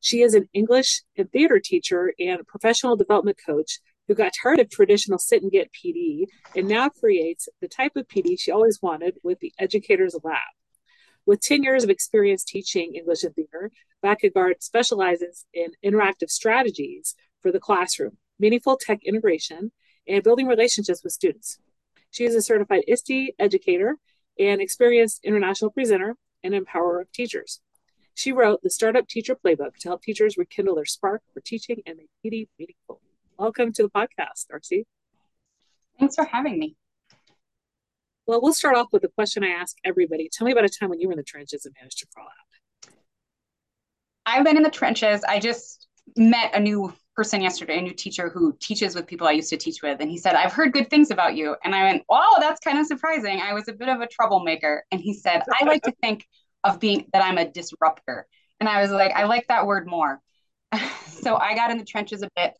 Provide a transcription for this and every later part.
She is an English and theater teacher and professional development coach who got tired of traditional sit and get PD and now creates the type of PD she always wanted with the Educators Lab. With 10 years of experience teaching English and theater, Bakkegard specializes in interactive strategies for the classroom, meaningful tech integration, and building relationships with students. She is a certified ISTE educator and experienced international presenter and empower of teachers. She wrote the Startup Teacher Playbook to help teachers rekindle their spark for teaching and make PD meaningful. Welcome to the podcast, Darcy. Thanks for having me. Well, we'll start off with the question I ask everybody. Tell me about a time when you were in the trenches and managed to crawl out. I've been in the trenches. I just met a new person yesterday, a new teacher who teaches with people I used to teach with. And he said, I've heard good things about you. And I went, Oh, that's kind of surprising. I was a bit of a troublemaker. And he said, I like to think of being that I'm a disruptor. And I was like, I like that word more. so I got in the trenches a bit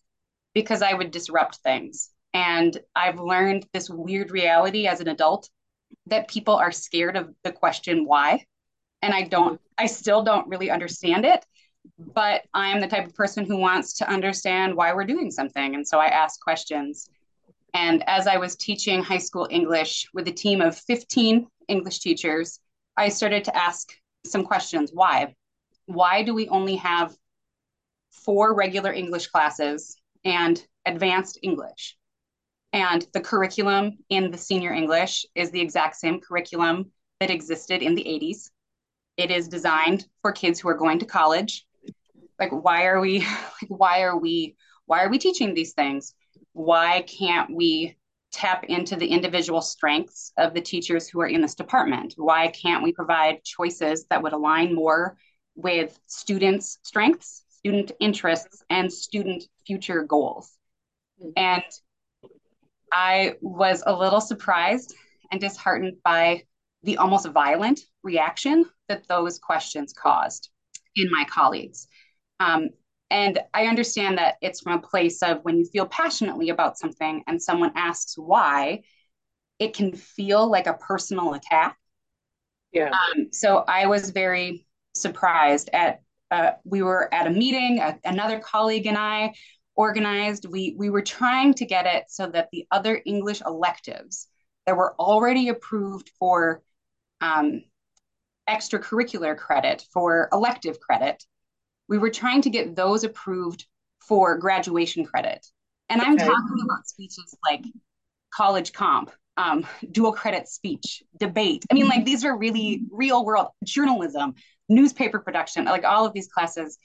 because I would disrupt things. And I've learned this weird reality as an adult that people are scared of the question why. And I don't, I still don't really understand it. But I am the type of person who wants to understand why we're doing something. And so I ask questions. And as I was teaching high school English with a team of 15 English teachers, I started to ask some questions. Why? Why do we only have four regular English classes and advanced English? And the curriculum in the senior English is the exact same curriculum that existed in the 80s. It is designed for kids who are going to college. Like, why are we, like, why are we, why are we teaching these things? Why can't we tap into the individual strengths of the teachers who are in this department? Why can't we provide choices that would align more with students' strengths, student interests, and student future goals? And I was a little surprised and disheartened by the almost violent reaction that those questions caused in my colleagues. Um, and I understand that it's from a place of when you feel passionately about something and someone asks why, it can feel like a personal attack. Yeah. Um, so I was very surprised at, uh, we were at a meeting, a, another colleague and I organized, we, we were trying to get it so that the other English electives that were already approved for um, extracurricular credit, for elective credit, we were trying to get those approved for graduation credit. And I'm talking about speeches like college comp, um, dual credit speech, debate. I mean, like these are really real world journalism, newspaper production, like all of these classes.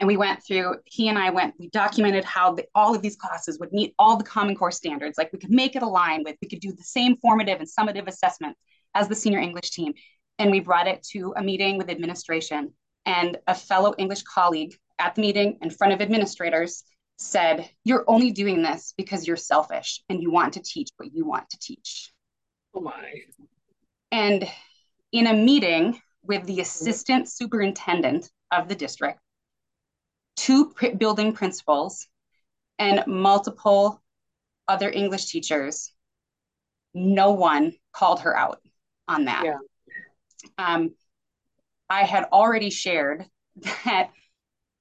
And we went through, he and I went, we documented how the, all of these classes would meet all the Common Core standards. Like we could make it align with, we could do the same formative and summative assessment as the senior English team. And we brought it to a meeting with administration and a fellow English colleague at the meeting in front of administrators said, You're only doing this because you're selfish and you want to teach what you want to teach. Oh my. And in a meeting with the assistant superintendent of the district, two building principals, and multiple other English teachers, no one called her out on that. Yeah. Um, I had already shared that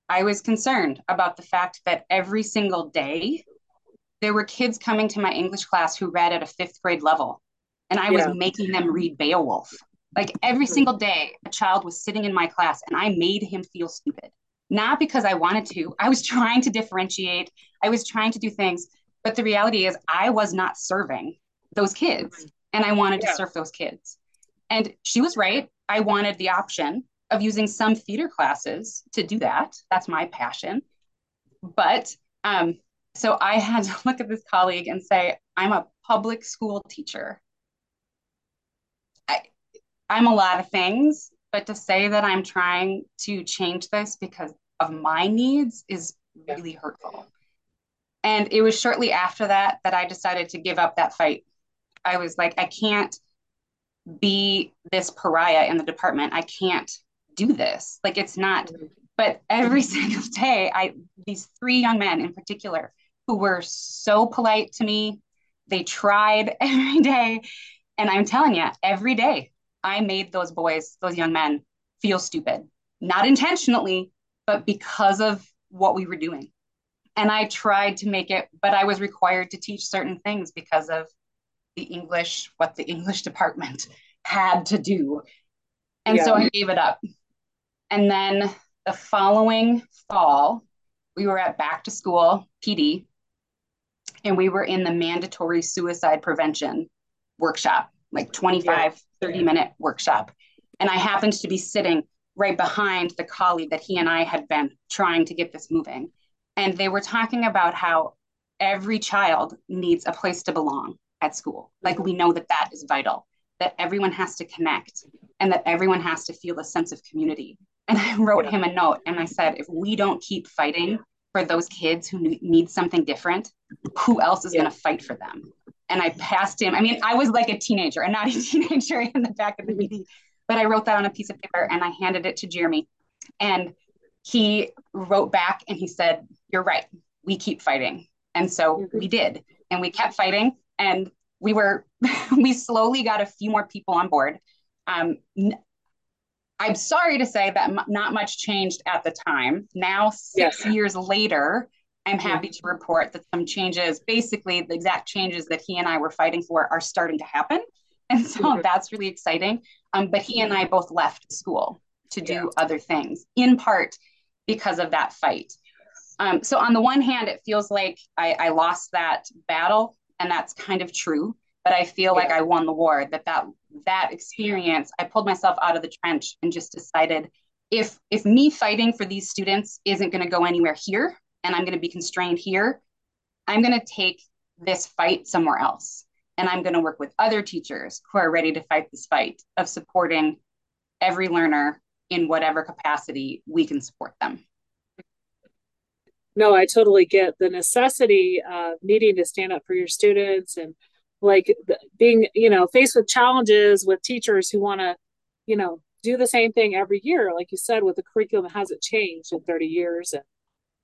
I was concerned about the fact that every single day there were kids coming to my English class who read at a fifth grade level, and I was making them read Beowulf. Like every hmm. single day, a child was sitting in my class, and I made him feel stupid. Not because I wanted to, I was trying to differentiate, I was trying to do things. But the reality is, I was not serving those kids, and I wanted yeah. to serve those kids. And she was right. I wanted the option of using some theater classes to do that. That's my passion. But um, so I had to look at this colleague and say, I'm a public school teacher. I, I'm a lot of things, but to say that I'm trying to change this because of my needs is really hurtful. And it was shortly after that that I decided to give up that fight. I was like, I can't be this pariah in the department. I can't do this. Like it's not. But every single day, I these three young men in particular who were so polite to me, they tried every day. And I'm telling you, every day I made those boys, those young men, feel stupid. Not intentionally, but because of what we were doing. And I tried to make it, but I was required to teach certain things because of the English, what the English department had to do. And yeah. so I gave it up. And then the following fall, we were at back to school PD, and we were in the mandatory suicide prevention workshop, like 25, 30 minute workshop. And I happened to be sitting right behind the colleague that he and I had been trying to get this moving. And they were talking about how every child needs a place to belong at school. Like we know that that is vital, that everyone has to connect and that everyone has to feel a sense of community. And I wrote him a note and I said, if we don't keep fighting for those kids who need something different, who else is yeah. going to fight for them? And I passed him. I mean, I was like a teenager and not a teenager in the back of the meeting, but I wrote that on a piece of paper and I handed it to Jeremy. And he wrote back and he said, You're right. We keep fighting. And so we did. And we kept fighting. And we were, we slowly got a few more people on board. Um, I'm sorry to say that m- not much changed at the time. Now, six yes. years later, I'm happy to report that some changes, basically the exact changes that he and I were fighting for, are starting to happen. And so mm-hmm. that's really exciting. Um, but he and I both left school to do yeah. other things, in part because of that fight. Um, so, on the one hand, it feels like I, I, lost that battle, and that's kind of true. But I feel yeah. like I won the war. That that that experience, I pulled myself out of the trench and just decided if if me fighting for these students isn't going to go anywhere here, and I'm going to be constrained here, I'm going to take this fight somewhere else. And I'm going to work with other teachers who are ready to fight this fight of supporting every learner in whatever capacity we can support them. No, I totally get the necessity of needing to stand up for your students and like being, you know, faced with challenges with teachers who want to, you know, do the same thing every year. Like you said, with the curriculum hasn't changed in 30 years. And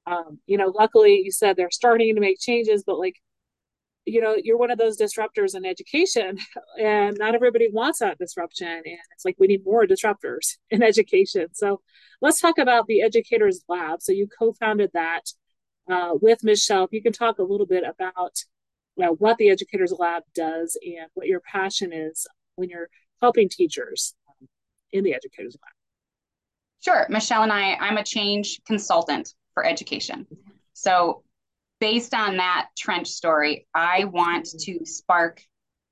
um, you know, luckily you said they're starting to make changes, but like, you know, you're one of those disruptors in education, and not everybody wants that disruption. And it's like we need more disruptors in education. So let's talk about the Educators Lab. So you co-founded that uh, with Michelle. If you can talk a little bit about you know, what the Educators Lab does and what your passion is when you're helping teachers um, in the Educators Lab. Sure. Michelle and I, I'm a change consultant for education. So, based on that trench story, I want to spark,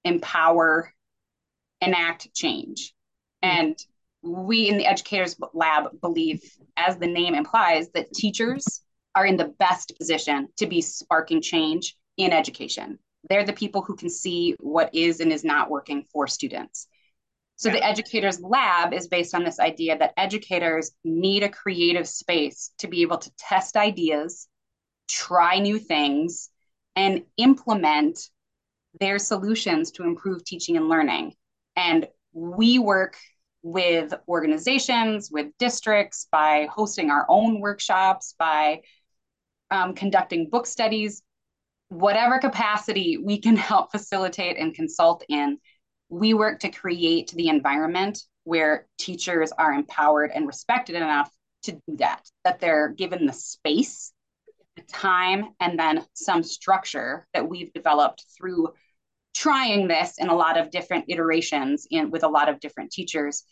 empower, enact change. And we in the Educators Lab believe, as the name implies, that teachers are in the best position to be sparking change in education. They're the people who can see what is and is not working for students. So the educators lab is based on this idea that educators need a creative space to be able to test ideas, try new things, and implement their solutions to improve teaching and learning. And we work with organizations, with districts, by hosting our own workshops, by um, conducting book studies, whatever capacity we can help facilitate and consult in we work to create the environment where teachers are empowered and respected enough to do that, that they're given the space, the time, and then some structure that we've developed through trying this in a lot of different iterations in with a lot of different teachers.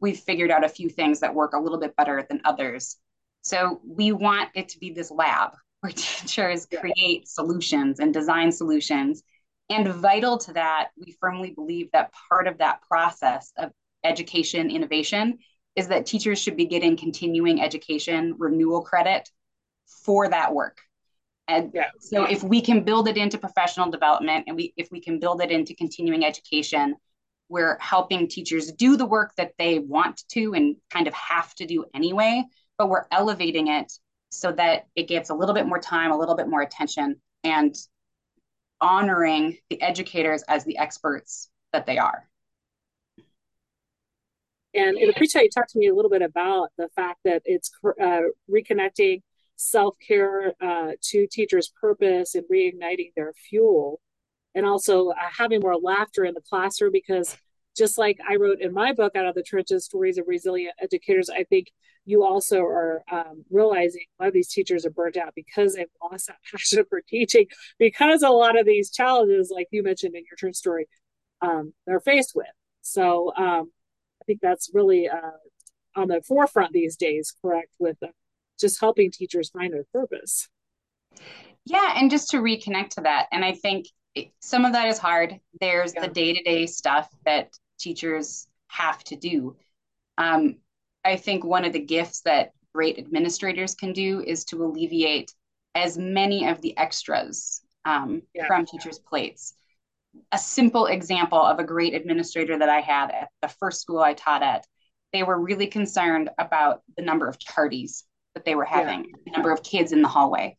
We've figured out a few things that work a little bit better than others. So we want it to be this lab where teachers create solutions and design solutions and vital to that, we firmly believe that part of that process of education innovation is that teachers should be getting continuing education renewal credit for that work. And yeah. so if we can build it into professional development and we if we can build it into continuing education, we're helping teachers do the work that they want to and kind of have to do anyway, but we're elevating it so that it gets a little bit more time, a little bit more attention and honoring the educators as the experts that they are. And in the pre you talked to me a little bit about the fact that it's uh, reconnecting self care uh, to teachers' purpose and reigniting their fuel, and also uh, having more laughter in the classroom. Because just like I wrote in my book, Out of the Trenches Stories of Resilient Educators, I think you also are um, realizing a lot of these teachers are burnt out because they've lost that passion for teaching, because a lot of these challenges, like you mentioned in your turn story, um, they're faced with. So um, I think that's really uh, on the forefront these days, correct, with uh, just helping teachers find their purpose. Yeah, and just to reconnect to that. And I think some of that is hard. There's yeah. the day to day stuff that teachers have to do. Um, I think one of the gifts that great administrators can do is to alleviate as many of the extras um, yeah. from teachers' plates a simple example of a great administrator that I had at the first school I taught at. They were really concerned about the number of tardies that they were having, yeah. the number of kids in the hallway.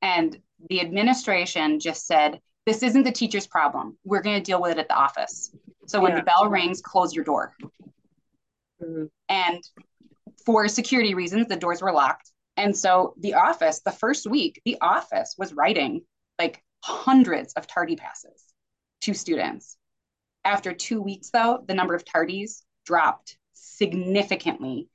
And the administration just said, This isn't the teacher's problem. We're going to deal with it at the office. So when yeah. the bell rings, close your door. Mm-hmm. And for security reasons, the doors were locked. And so the office, the first week, the office was writing like hundreds of tardy passes to students. After two weeks, though, the number of tardies dropped significantly.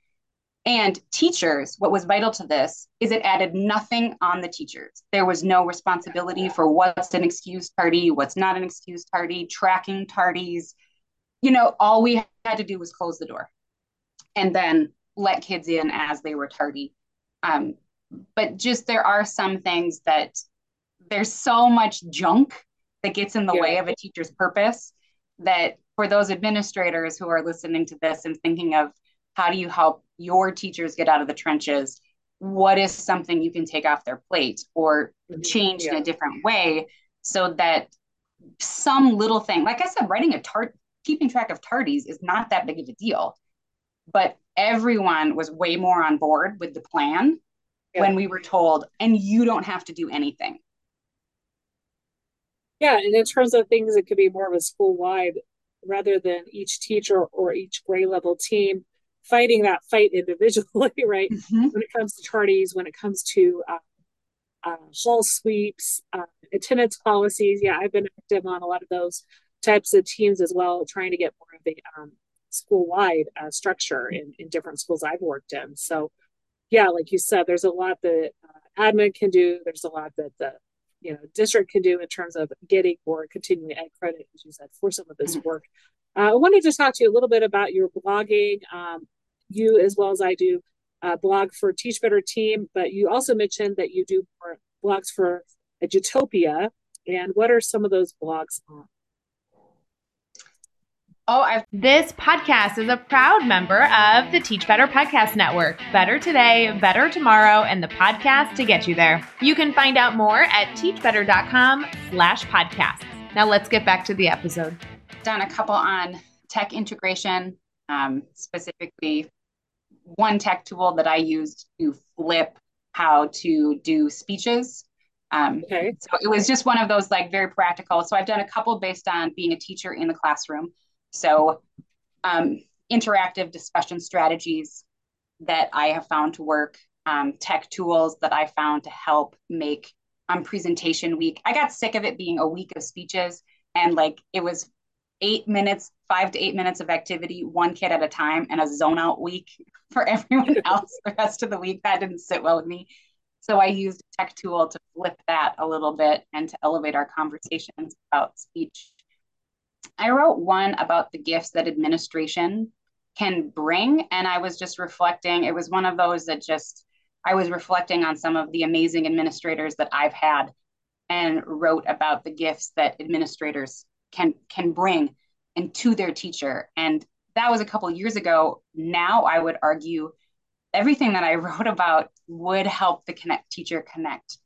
And teachers, what was vital to this is it added nothing on the teachers. There was no responsibility for what's an excused tardy, what's not an excused tardy, tracking tardies. You know, all we had to do was close the door and then let kids in as they were tardy. Um, but just there are some things that there's so much junk that gets in the yeah. way of a teacher's purpose that for those administrators who are listening to this and thinking of how do you help your teachers get out of the trenches what is something you can take off their plate or mm-hmm. change yeah. in a different way so that some little thing like i said writing a tart keeping track of tardies is not that big of a deal but everyone was way more on board with the plan yeah. when we were told and you don't have to do anything yeah, and in terms of things, it could be more of a school wide rather than each teacher or each grade level team fighting that fight individually, right? Mm-hmm. When it comes to tardies, when it comes to uh, uh, hall sweeps, uh, attendance policies. Yeah, I've been active on a lot of those types of teams as well, trying to get more of a um, school wide uh, structure in, in different schools I've worked in. So, yeah, like you said, there's a lot that uh, admin can do. There's a lot that the you know district can do in terms of getting or continuing ed credit, as you said, for some of this work. Uh, I wanted to talk to you a little bit about your blogging. Um, you, as well as I do, uh, blog for Teach Better Team, but you also mentioned that you do blogs for Edutopia. And what are some of those blogs on? Oh, I've- this podcast is a proud member of the Teach Better Podcast Network. Better today, better tomorrow, and the podcast to get you there. You can find out more at teachbetter.com slash podcasts. Now let's get back to the episode. Done a couple on tech integration, um, specifically one tech tool that I used to flip how to do speeches. Um, okay. So it was just one of those like very practical. So I've done a couple based on being a teacher in the classroom. So, um, interactive discussion strategies that I have found to work, um, tech tools that I found to help make um, presentation week. I got sick of it being a week of speeches and like it was eight minutes, five to eight minutes of activity, one kid at a time, and a zone out week for everyone else the rest of the week. That didn't sit well with me. So I used a tech tool to flip that a little bit and to elevate our conversations about speech I wrote one about the gifts that administration can bring. And I was just reflecting, it was one of those that just, I was reflecting on some of the amazing administrators that I've had and wrote about the gifts that administrators can can bring into their teacher. And that was a couple years ago. Now I would argue everything that I wrote about would help the connect teacher connect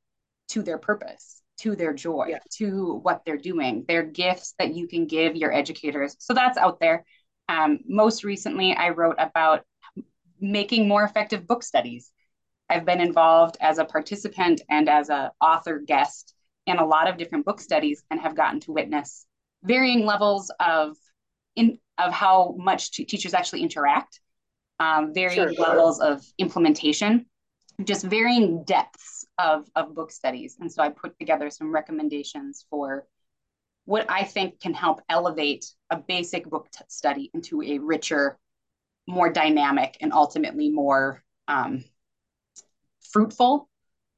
to their purpose to their joy, yeah. to what they're doing. They're gifts that you can give your educators. So that's out there. Um, most recently, I wrote about making more effective book studies. I've been involved as a participant and as an author guest in a lot of different book studies and have gotten to witness varying levels of in of how much t- teachers actually interact, um, varying sure. levels of implementation, just varying depths of, of book studies. And so I put together some recommendations for what I think can help elevate a basic book study into a richer, more dynamic, and ultimately more um, fruitful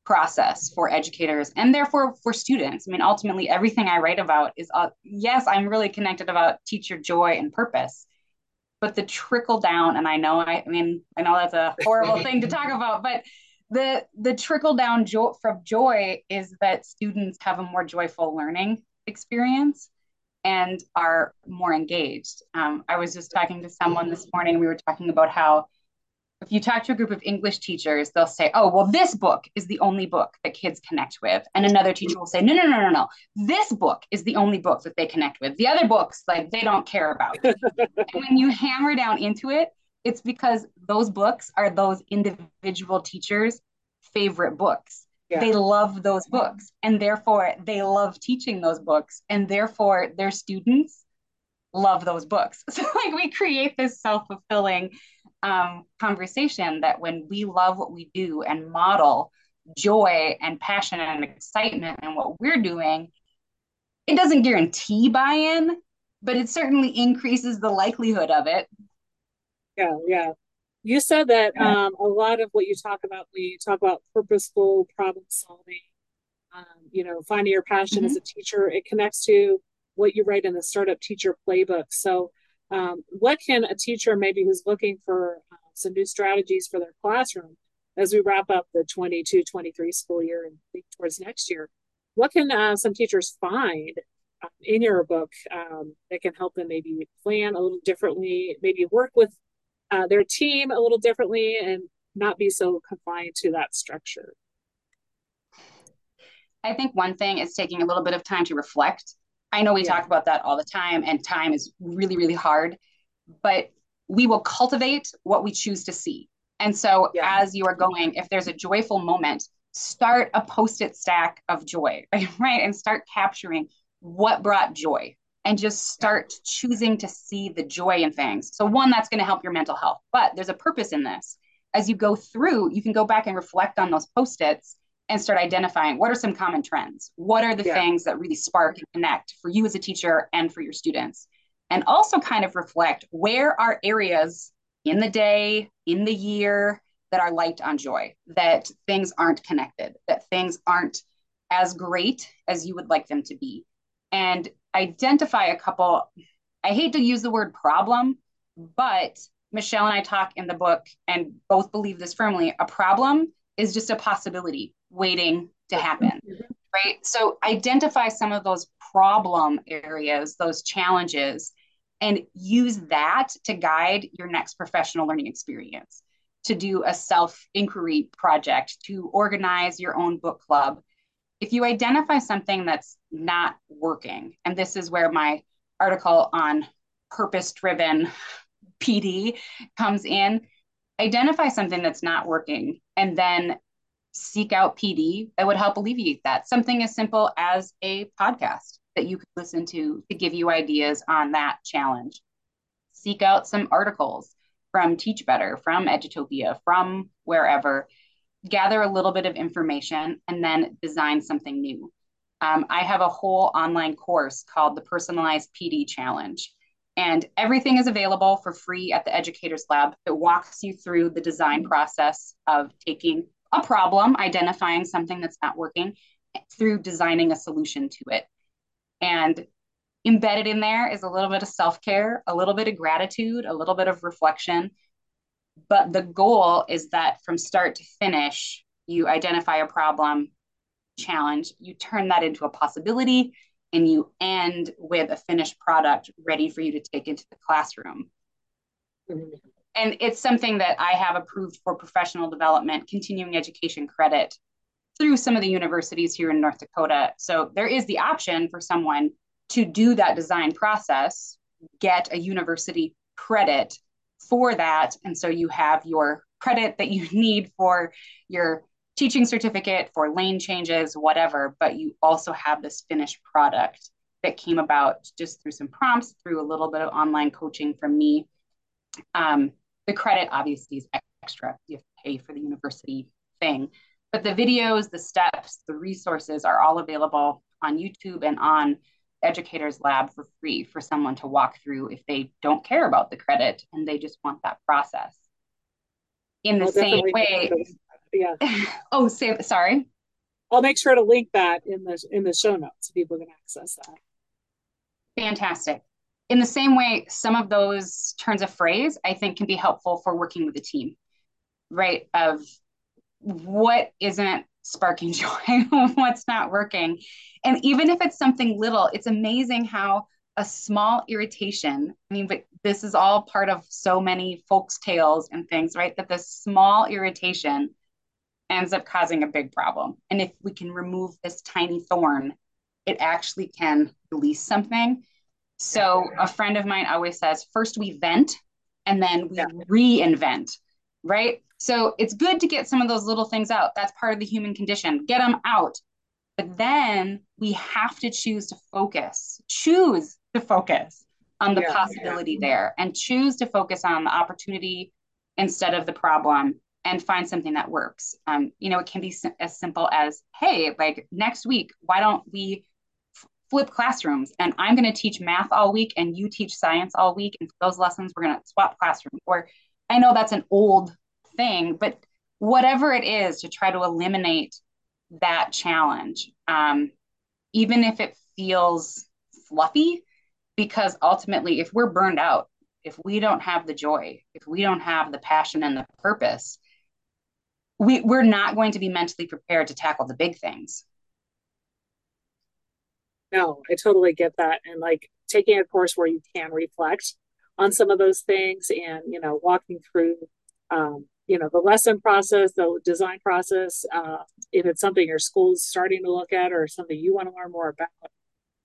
process for educators and therefore for students. I mean, ultimately, everything I write about is, uh, yes, I'm really connected about teacher joy and purpose, but the trickle down, and I know, I, I mean, I know that's a horrible thing to talk about, but the the trickle down joy from joy is that students have a more joyful learning experience and are more engaged. Um, I was just talking to someone this morning. We were talking about how if you talk to a group of English teachers, they'll say, oh, well, this book is the only book that kids connect with. And another teacher will say, no, no, no, no, no. This book is the only book that they connect with. The other books, like, they don't care about. and when you hammer down into it, it's because those books are those individual teachers' favorite books. Yeah. They love those books. And therefore, they love teaching those books. And therefore, their students love those books. So, like, we create this self fulfilling um, conversation that when we love what we do and model joy and passion and excitement in what we're doing, it doesn't guarantee buy in, but it certainly increases the likelihood of it. Yeah, yeah. You said that um, a lot of what you talk about when you talk about purposeful problem solving, um, you know, finding your passion mm-hmm. as a teacher, it connects to what you write in the startup teacher playbook. So um, what can a teacher maybe who's looking for uh, some new strategies for their classroom as we wrap up the 22 23 school year and think towards next year what can uh, some teachers find uh, in your book um, that can help them maybe plan a little differently maybe work with uh, their team a little differently and not be so confined to that structure i think one thing is taking a little bit of time to reflect I know we yeah. talk about that all the time, and time is really, really hard, but we will cultivate what we choose to see. And so, yeah. as you are going, if there's a joyful moment, start a post it stack of joy, right? And start capturing what brought joy and just start choosing to see the joy in things. So, one, that's going to help your mental health, but there's a purpose in this. As you go through, you can go back and reflect on those post its and start identifying what are some common trends what are the yeah. things that really spark and connect for you as a teacher and for your students and also kind of reflect where are areas in the day in the year that are light on joy that things aren't connected that things aren't as great as you would like them to be and identify a couple i hate to use the word problem but michelle and i talk in the book and both believe this firmly a problem is just a possibility waiting to happen, right? So identify some of those problem areas, those challenges, and use that to guide your next professional learning experience. To do a self inquiry project, to organize your own book club. If you identify something that's not working, and this is where my article on purpose driven PD comes in, identify something that's not working and then seek out PD that would help alleviate that. Something as simple as a podcast that you could listen to to give you ideas on that challenge. Seek out some articles from Teach Better, from Edutopia, from wherever. Gather a little bit of information and then design something new. Um, I have a whole online course called the Personalized PD Challenge. And everything is available for free at the Educators Lab. It walks you through the design process of taking a problem, identifying something that's not working through designing a solution to it. And embedded in there is a little bit of self care, a little bit of gratitude, a little bit of reflection. But the goal is that from start to finish, you identify a problem, challenge, you turn that into a possibility, and you end with a finished product ready for you to take into the classroom. Mm-hmm and it's something that I have approved for professional development, continuing education credit through some of the universities here in North Dakota. So there is the option for someone to do that design process, get a university credit for that. And so you have your credit that you need for your teaching certificate for lane changes, whatever, but you also have this finished product that came about just through some prompts, through a little bit of online coaching from me. Um, the credit obviously is extra. You have to pay for the university thing. But the videos, the steps, the resources are all available on YouTube and on Educators Lab for free for someone to walk through if they don't care about the credit and they just want that process. In the I'll same way, yeah. oh, say sorry. I'll make sure to link that in the in the show notes so people can access that. Fantastic. In the same way, some of those turns of phrase I think can be helpful for working with a team, right? Of what isn't sparking joy, what's not working. And even if it's something little, it's amazing how a small irritation, I mean, but this is all part of so many folks' tales and things, right? That this small irritation ends up causing a big problem. And if we can remove this tiny thorn, it actually can release something. So a friend of mine always says, first we vent and then we yeah. reinvent, right? So it's good to get some of those little things out. That's part of the human condition. Get them out. But then we have to choose to focus, choose to focus on the yeah, possibility yeah. there and choose to focus on the opportunity instead of the problem and find something that works. Um, you know, it can be as simple as, hey, like next week, why don't we f- flip classrooms and I'm going to teach math all week and you teach science all week. And those lessons, we're going to swap classrooms. Or I know that's an old thing, but whatever it is to try to eliminate that challenge, um, even if it feels fluffy, because ultimately, if we're burned out, if we don't have the joy, if we don't have the passion and the purpose, we, we're not going to be mentally prepared to tackle the big things. No, I totally get that. And like taking a course where you can reflect on some of those things and, you know, walking through, um, you know, the lesson process, the design process, uh, if it's something your school's starting to look at or something you want to learn more about,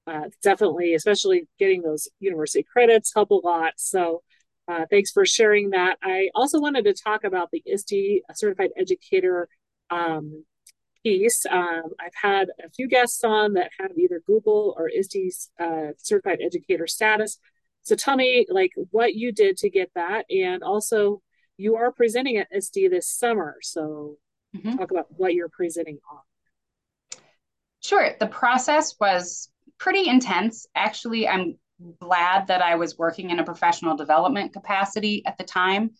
uh, definitely, especially getting those university credits help a lot. So uh, thanks for sharing that. I also wanted to talk about the ISTE Certified Educator um, piece. Um, I've had a few guests on that have either Google or ISTE uh, Certified Educator status. So tell me, like, what you did to get that, and also you are presenting at ISTE this summer. So mm-hmm. talk about what you're presenting on. Sure. The process was pretty intense. Actually, I'm glad that I was working in a professional development capacity at the time.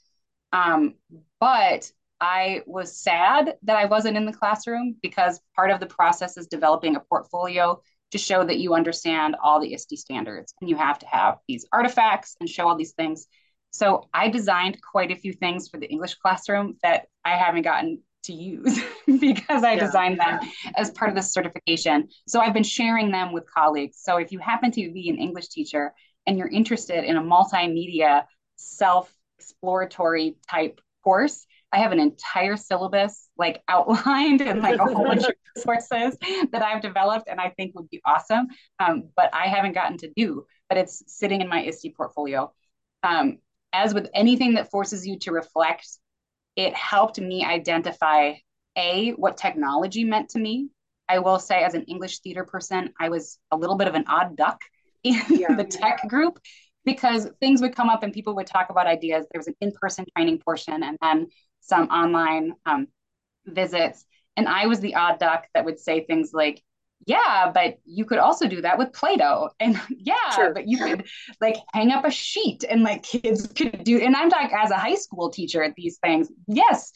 Um, but I was sad that I wasn't in the classroom because part of the process is developing a portfolio to show that you understand all the ISTE standards. And you have to have these artifacts and show all these things. So I designed quite a few things for the English classroom that I haven't gotten to use because I yeah. designed them as part of the certification. So I've been sharing them with colleagues. So if you happen to be an English teacher and you're interested in a multimedia self exploratory type course, I have an entire syllabus like outlined and like a whole bunch of resources that I've developed and I think would be awesome. Um, but I haven't gotten to do, but it's sitting in my ISTE portfolio. Um, as with anything that forces you to reflect it helped me identify a what technology meant to me i will say as an english theater person i was a little bit of an odd duck in yeah. the tech group because things would come up and people would talk about ideas there was an in-person training portion and then some online um, visits and i was the odd duck that would say things like yeah, but you could also do that with Play-Doh. And yeah, sure. but you could like hang up a sheet and like kids could do, and I'm talking as a high school teacher at these things. Yes.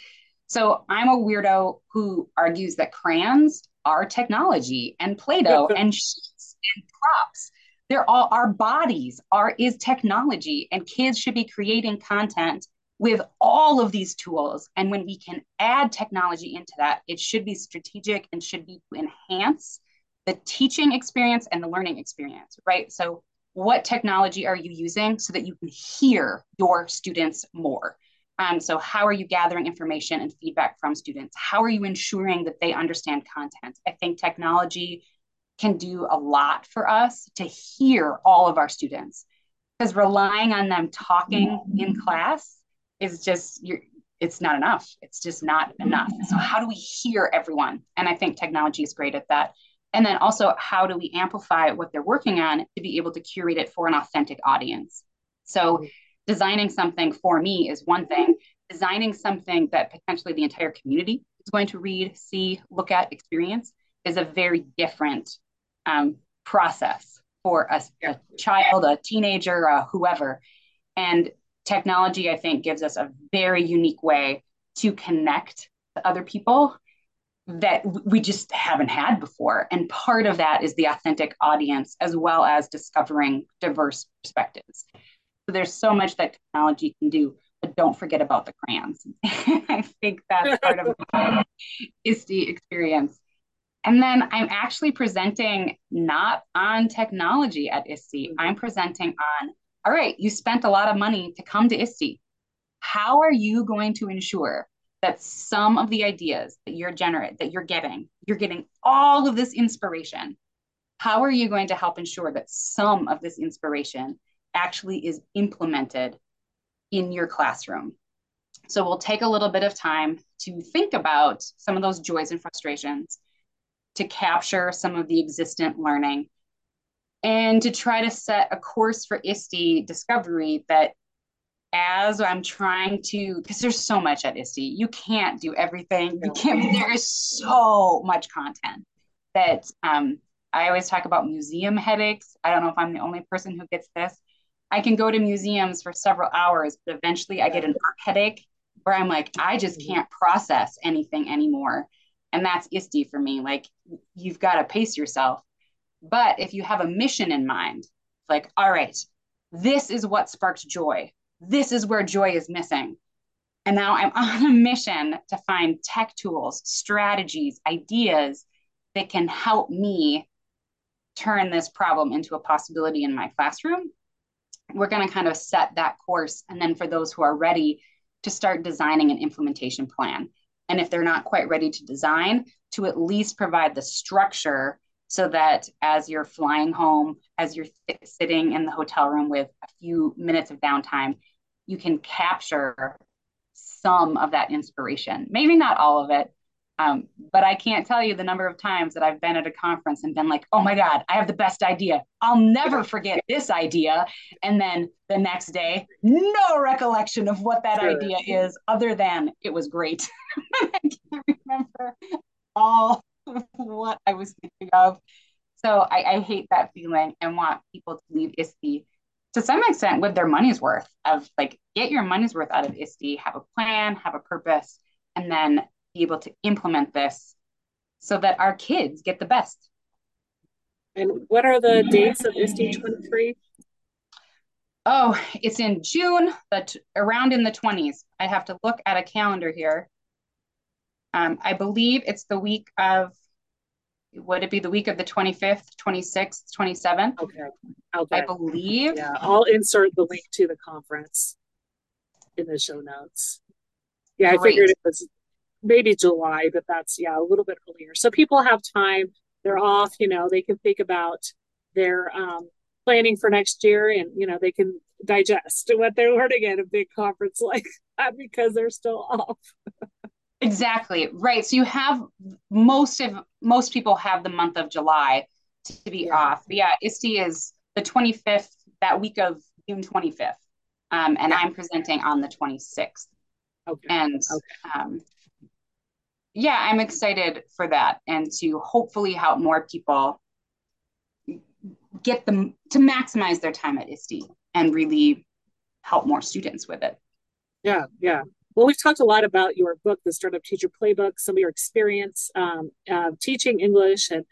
So I'm a weirdo who argues that crayons are technology and Play-Doh and sheets and props. They're all our bodies are is technology and kids should be creating content with all of these tools. And when we can add technology into that, it should be strategic and should be to enhance the teaching experience and the learning experience, right? So, what technology are you using so that you can hear your students more? Um, so, how are you gathering information and feedback from students? How are you ensuring that they understand content? I think technology can do a lot for us to hear all of our students because relying on them talking in class is just you're it's not enough. It's just not enough. So how do we hear everyone? And I think technology is great at that. And then also, how do we amplify what they're working on to be able to curate it for an authentic audience? So, designing something for me is one thing, designing something that potentially the entire community is going to read, see, look at, experience is a very different um, process for a, a, child, a teenager, uh, whoever. And technology, I think, gives us a very unique way to connect to other people that we just haven't had before. And part of that is the authentic audience, as well as discovering diverse perspectives. So there's so much that technology can do, but don't forget about the crayons. I think that's part of the experience. And then I'm actually presenting not on technology at ISTE. Mm-hmm. I'm presenting on, all right, you spent a lot of money to come to ISTE. How are you going to ensure that some of the ideas that you're generate that you're getting you're getting all of this inspiration how are you going to help ensure that some of this inspiration actually is implemented in your classroom so we'll take a little bit of time to think about some of those joys and frustrations to capture some of the existent learning and to try to set a course for ISTE discovery that as I'm trying to, because there's so much at ISTE, you can't do everything. You can't, there is so much content that um, I always talk about museum headaches. I don't know if I'm the only person who gets this. I can go to museums for several hours, but eventually I get an art headache where I'm like, I just mm-hmm. can't process anything anymore. And that's ISTE for me. Like, you've got to pace yourself. But if you have a mission in mind, like, all right, this is what sparked joy this is where joy is missing. And now I'm on a mission to find tech tools, strategies, ideas that can help me turn this problem into a possibility in my classroom. We're going to kind of set that course. And then for those who are ready to start designing an implementation plan. And if they're not quite ready to design, to at least provide the structure so that as you're flying home, as you're th- sitting in the hotel room with a few minutes of downtime, you can capture some of that inspiration. Maybe not all of it, um, but I can't tell you the number of times that I've been at a conference and been like, oh my God, I have the best idea. I'll never forget this idea. And then the next day, no recollection of what that sure. idea is, other than it was great. I can't remember all what I was thinking of. So I, I hate that feeling and want people to leave ISTE to some extent with their money's worth of like get your money's worth out of ISTE, have a plan, have a purpose, and then be able to implement this so that our kids get the best. And what are the dates of ISTE 23? Oh, it's in June, but around in the 20s. I have to look at a calendar here. Um, I believe it's the week of would it be the week of the 25th 26th 27th okay okay i believe. Yeah i'll insert the link to the conference in the show notes. Yeah Great. i figured it was maybe july but that's yeah a little bit earlier. So people have time they're off you know they can think about their um, planning for next year and you know they can digest what they're learning at a big conference like that because they're still off Exactly. Right. So you have most of most people have the month of July to be yeah. off. But yeah, ISTE is the 25th, that week of June 25th. Um, and yeah. I'm presenting on the 26th. Okay. And okay. Um, yeah, I'm excited for that and to hopefully help more people get them to maximize their time at ISTE and really help more students with it. Yeah, yeah. Well, we've talked a lot about your book, The Startup Teacher Playbook, some of your experience um, uh, teaching English and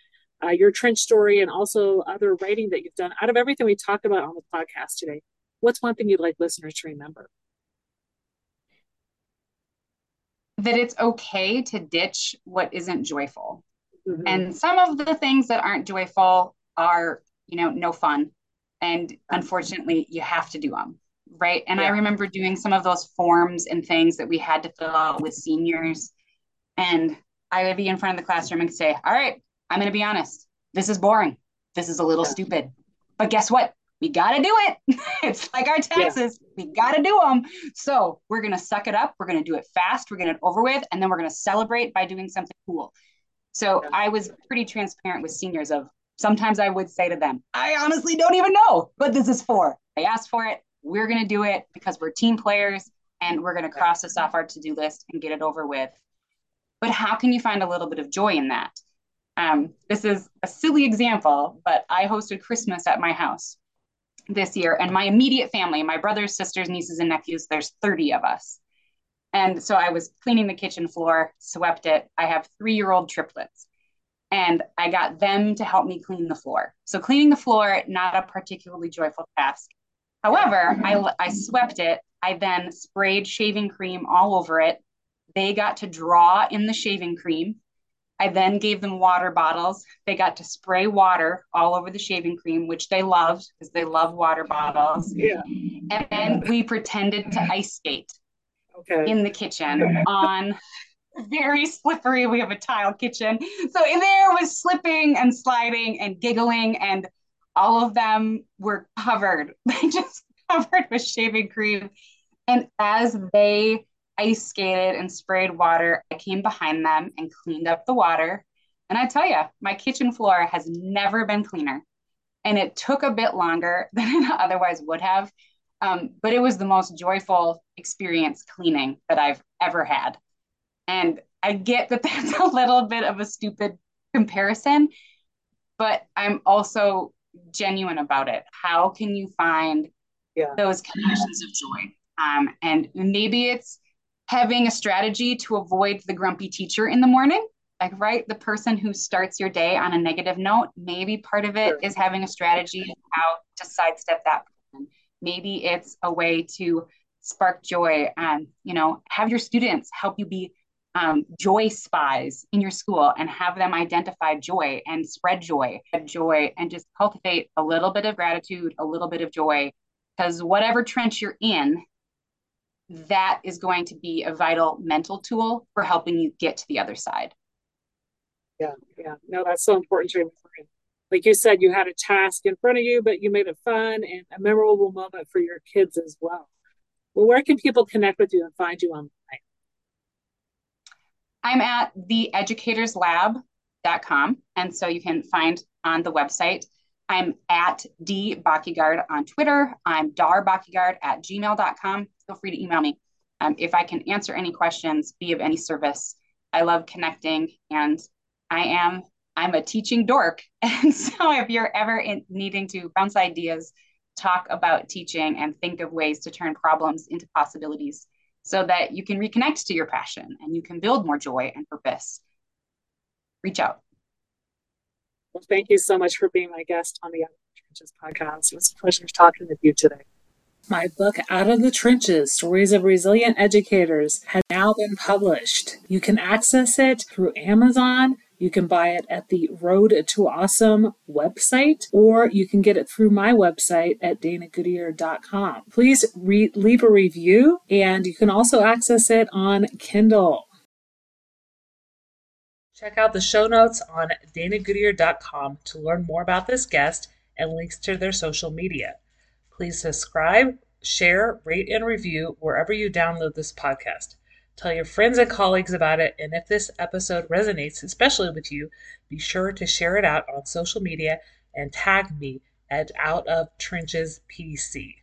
uh, your trench story, and also other writing that you've done. Out of everything we talked about on the podcast today, what's one thing you'd like listeners to remember? That it's okay to ditch what isn't joyful. Mm-hmm. And some of the things that aren't joyful are, you know, no fun. And unfortunately, you have to do them right? And yeah. I remember doing some of those forms and things that we had to fill out with seniors. And I would be in front of the classroom and say, All right, I'm going to be honest. This is boring. This is a little yeah. stupid. But guess what? We got to do it. it's like our taxes. Yeah. We got to do them. So we're going to suck it up. We're going to do it fast. We're going to get over with. And then we're going to celebrate by doing something cool. So I was pretty transparent with seniors of sometimes I would say to them, I honestly don't even know what this is for. I asked for it. We're going to do it because we're team players and we're going to cross this off our to do list and get it over with. But how can you find a little bit of joy in that? Um, this is a silly example, but I hosted Christmas at my house this year, and my immediate family, my brothers, sisters, nieces, and nephews, there's 30 of us. And so I was cleaning the kitchen floor, swept it. I have three year old triplets, and I got them to help me clean the floor. So, cleaning the floor, not a particularly joyful task. However, I, I swept it. I then sprayed shaving cream all over it. They got to draw in the shaving cream. I then gave them water bottles. They got to spray water all over the shaving cream, which they loved because they love water bottles. Yeah. And then we pretended to ice skate Okay. in the kitchen on very slippery. We have a tile kitchen. So in there was slipping and sliding and giggling, and all of them were covered, they just covered with shaving cream. And as they ice skated and sprayed water, I came behind them and cleaned up the water. And I tell you, my kitchen floor has never been cleaner. And it took a bit longer than it otherwise would have. Um, but it was the most joyful experience cleaning that I've ever had. And I get that that's a little bit of a stupid comparison, but I'm also genuine about it. How can you find Yeah. those connections of joy? Um, and maybe it's having a strategy to avoid the grumpy teacher in the morning. Like, right, the person who starts your day on a negative note, maybe part of it Sure. is having a strategy how to sidestep that person. Maybe it's a way to spark joy and, you know, have your students help you be um, joy spies in your school and have them identify joy and spread joy, joy, and just cultivate a little bit of gratitude, a little bit of joy. Because whatever trench you're in, that is going to be a vital mental tool for helping you get to the other side. Yeah. Yeah. No, that's so important to remember. Like you said, you had a task in front of you, but you made it fun and a memorable moment for your kids as well. Well, where can people connect with you and find you online? I'm at theeducatorslab.com. And so you can find on the website. I'm at D on Twitter. I'm darbakigard at gmail.com. Feel free to email me um, if I can answer any questions, be of any service. I love connecting and I am I'm a teaching dork. And so if you're ever in, needing to bounce ideas, talk about teaching and think of ways to turn problems into possibilities so that you can reconnect to your passion and you can build more joy and purpose. Reach out. Well, thank you so much for being my guest on the Out of the Trenches podcast. It was a pleasure talking with you today. My book, Out of the Trenches Stories of Resilient Educators, has now been published. You can access it through Amazon. You can buy it at the Road to Awesome website, or you can get it through my website at danagoodyear.com. Please re- leave a review, and you can also access it on Kindle. Check out the show notes on danagoodyear.com to learn more about this guest and links to their social media. Please subscribe, share, rate, and review wherever you download this podcast. Tell your friends and colleagues about it, and if this episode resonates, especially with you, be sure to share it out on social media and tag me at Out of Trenches PC.